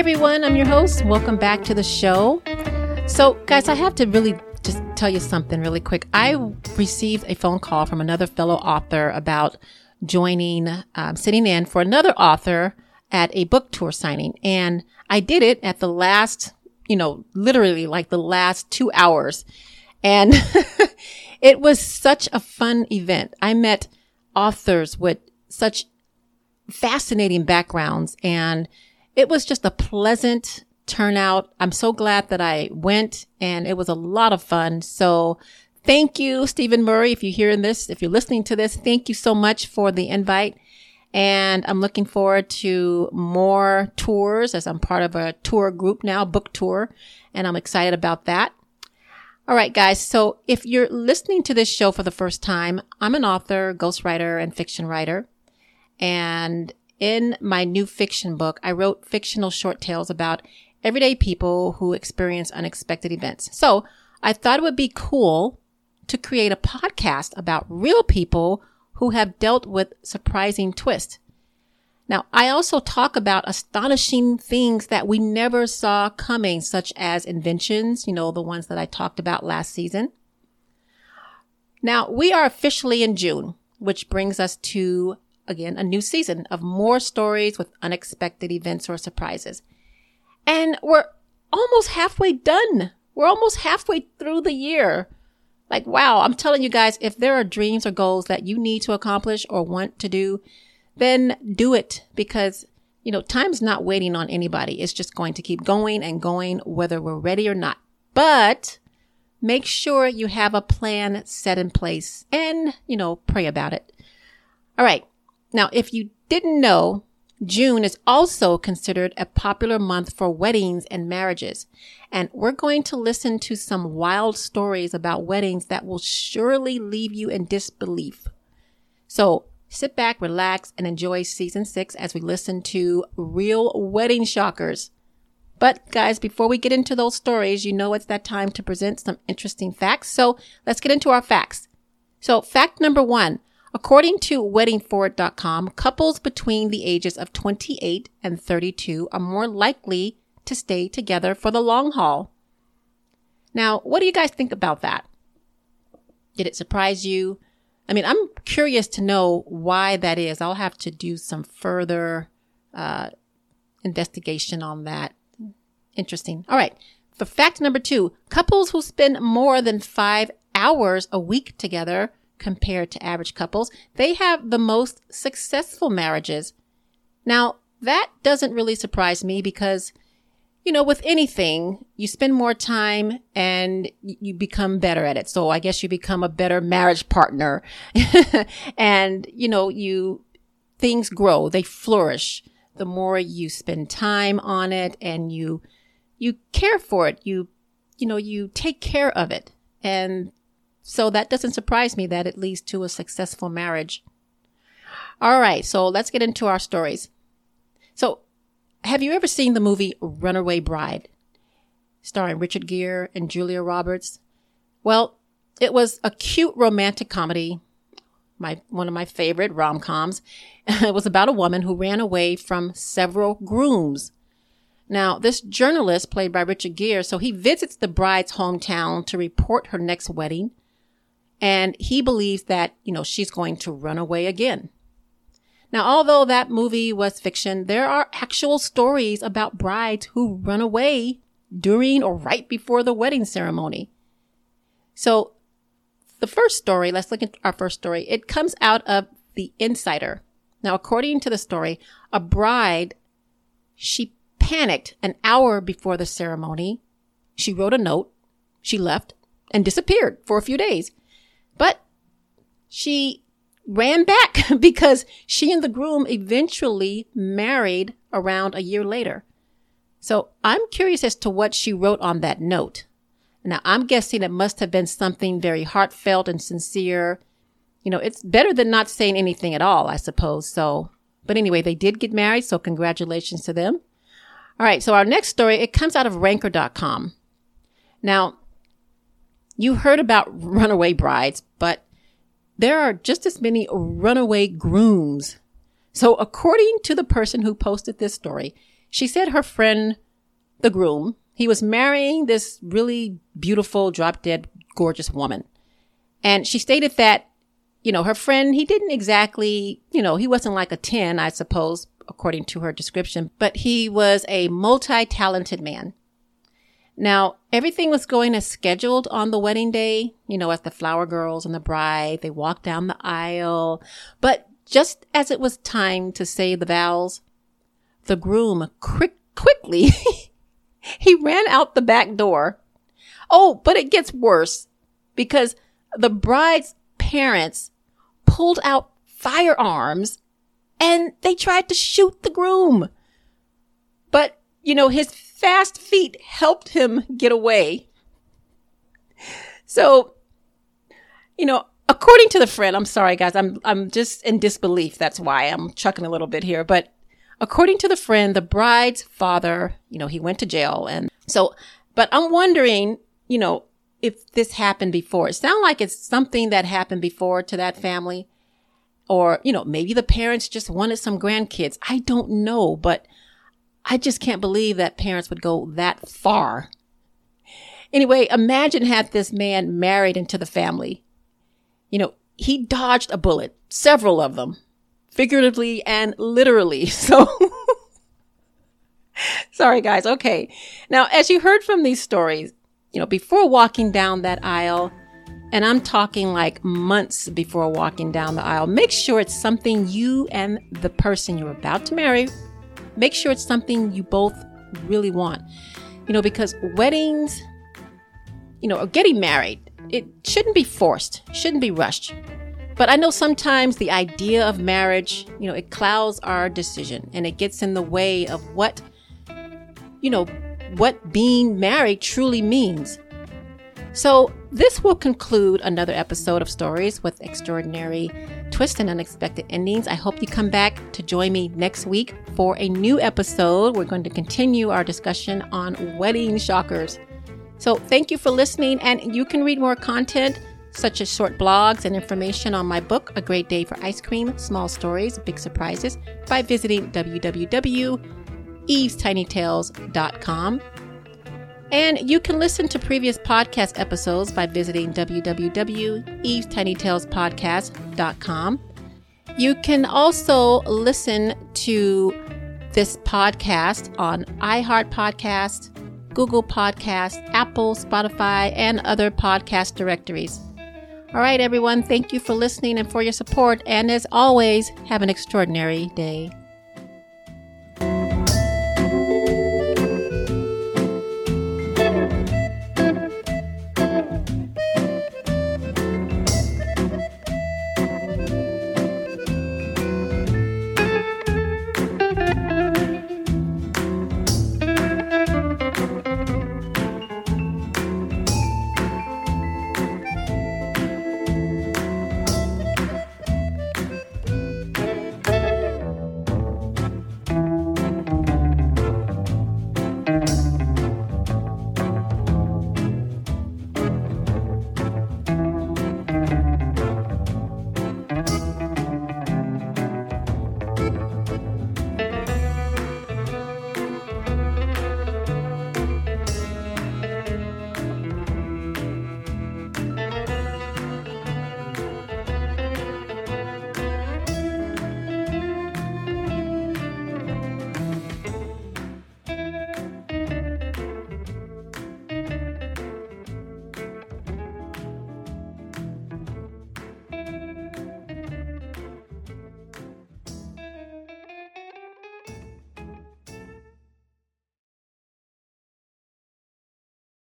everyone. I'm your host. Welcome back to the show. So, guys, I have to really just tell you something really quick. I received a phone call from another fellow author about joining, um, sitting in for another author at a book tour signing. And I did it at the last, you know, literally like the last two hours. And it was such a fun event. I met authors with such fascinating backgrounds and it was just a pleasant turnout. I'm so glad that I went and it was a lot of fun. So thank you, Stephen Murray. If you're hearing this, if you're listening to this, thank you so much for the invite. And I'm looking forward to more tours as I'm part of a tour group now, book tour. And I'm excited about that. All right, guys. So if you're listening to this show for the first time, I'm an author, ghostwriter, and fiction writer. And in my new fiction book, I wrote fictional short tales about everyday people who experience unexpected events. So I thought it would be cool to create a podcast about real people who have dealt with surprising twists. Now, I also talk about astonishing things that we never saw coming, such as inventions, you know, the ones that I talked about last season. Now, we are officially in June, which brings us to again, a new season of more stories with unexpected events or surprises. And we're almost halfway done. We're almost halfway through the year. Like, wow, I'm telling you guys, if there are dreams or goals that you need to accomplish or want to do, then do it because, you know, time's not waiting on anybody. It's just going to keep going and going, whether we're ready or not. But make sure you have a plan set in place and, you know, pray about it. All right. Now, if you didn't know, June is also considered a popular month for weddings and marriages. And we're going to listen to some wild stories about weddings that will surely leave you in disbelief. So sit back, relax, and enjoy season six as we listen to real wedding shockers. But guys, before we get into those stories, you know it's that time to present some interesting facts. So let's get into our facts. So fact number one, According to weddingforward.com, couples between the ages of 28 and 32 are more likely to stay together for the long haul. Now, what do you guys think about that? Did it surprise you? I mean, I'm curious to know why that is. I'll have to do some further uh, investigation on that. Interesting. All right. For fact number two, couples who spend more than five hours a week together compared to average couples, they have the most successful marriages. Now, that doesn't really surprise me because, you know, with anything, you spend more time and you become better at it. So I guess you become a better marriage partner and, you know, you, things grow, they flourish. The more you spend time on it and you, you care for it, you, you know, you take care of it. And so that doesn't surprise me that it leads to a successful marriage. All right, so let's get into our stories. So, have you ever seen the movie Runaway Bride, starring Richard Gere and Julia Roberts? Well, it was a cute romantic comedy, my one of my favorite rom-coms. it was about a woman who ran away from several grooms. Now, this journalist played by Richard Gere, so he visits the bride's hometown to report her next wedding and he believes that, you know, she's going to run away again. Now, although that movie was fiction, there are actual stories about brides who run away during or right before the wedding ceremony. So the first story, let's look at our first story. It comes out of the insider. Now, according to the story, a bride, she panicked an hour before the ceremony. She wrote a note. She left and disappeared for a few days. But she ran back because she and the groom eventually married around a year later. So I'm curious as to what she wrote on that note. Now I'm guessing it must have been something very heartfelt and sincere. You know, it's better than not saying anything at all, I suppose. So, but anyway, they did get married. So congratulations to them. All right. So our next story, it comes out of ranker.com. Now, you heard about runaway brides, but there are just as many runaway grooms. So according to the person who posted this story, she said her friend the groom. He was marrying this really beautiful, drop dead, gorgeous woman. And she stated that, you know, her friend, he didn't exactly, you know, he wasn't like a 10, I suppose, according to her description, but he was a multi talented man. Now, everything was going as scheduled on the wedding day, you know, as the flower girls and the bride, they walked down the aisle. But just as it was time to say the vows, the groom quick, quickly, he ran out the back door. Oh, but it gets worse because the bride's parents pulled out firearms and they tried to shoot the groom. You know, his fast feet helped him get away. So, you know, according to the friend, I'm sorry guys, I'm I'm just in disbelief. That's why I'm chucking a little bit here, but according to the friend, the bride's father, you know, he went to jail and so but I'm wondering, you know, if this happened before. It sounds like it's something that happened before to that family. Or, you know, maybe the parents just wanted some grandkids. I don't know, but I just can't believe that parents would go that far. Anyway, imagine had this man married into the family. You know, he dodged a bullet, several of them, figuratively and literally. So, sorry guys. Okay. Now, as you heard from these stories, you know, before walking down that aisle, and I'm talking like months before walking down the aisle, make sure it's something you and the person you're about to marry make sure it's something you both really want. You know, because weddings, you know, or getting married, it shouldn't be forced, shouldn't be rushed. But I know sometimes the idea of marriage, you know, it clouds our decision and it gets in the way of what, you know, what being married truly means. So, this will conclude another episode of Stories with Extraordinary Twists and Unexpected Endings. I hope you come back to join me next week for a new episode. We're going to continue our discussion on wedding shockers. So, thank you for listening, and you can read more content such as short blogs and information on my book, A Great Day for Ice Cream Small Stories, Big Surprises, by visiting www.evestinytales.com. And you can listen to previous podcast episodes by visiting www.evestinytalespodcast.com. You can also listen to this podcast on iHeart Podcast, Google Podcast, Apple, Spotify, and other podcast directories. All right, everyone, thank you for listening and for your support. And as always, have an extraordinary day.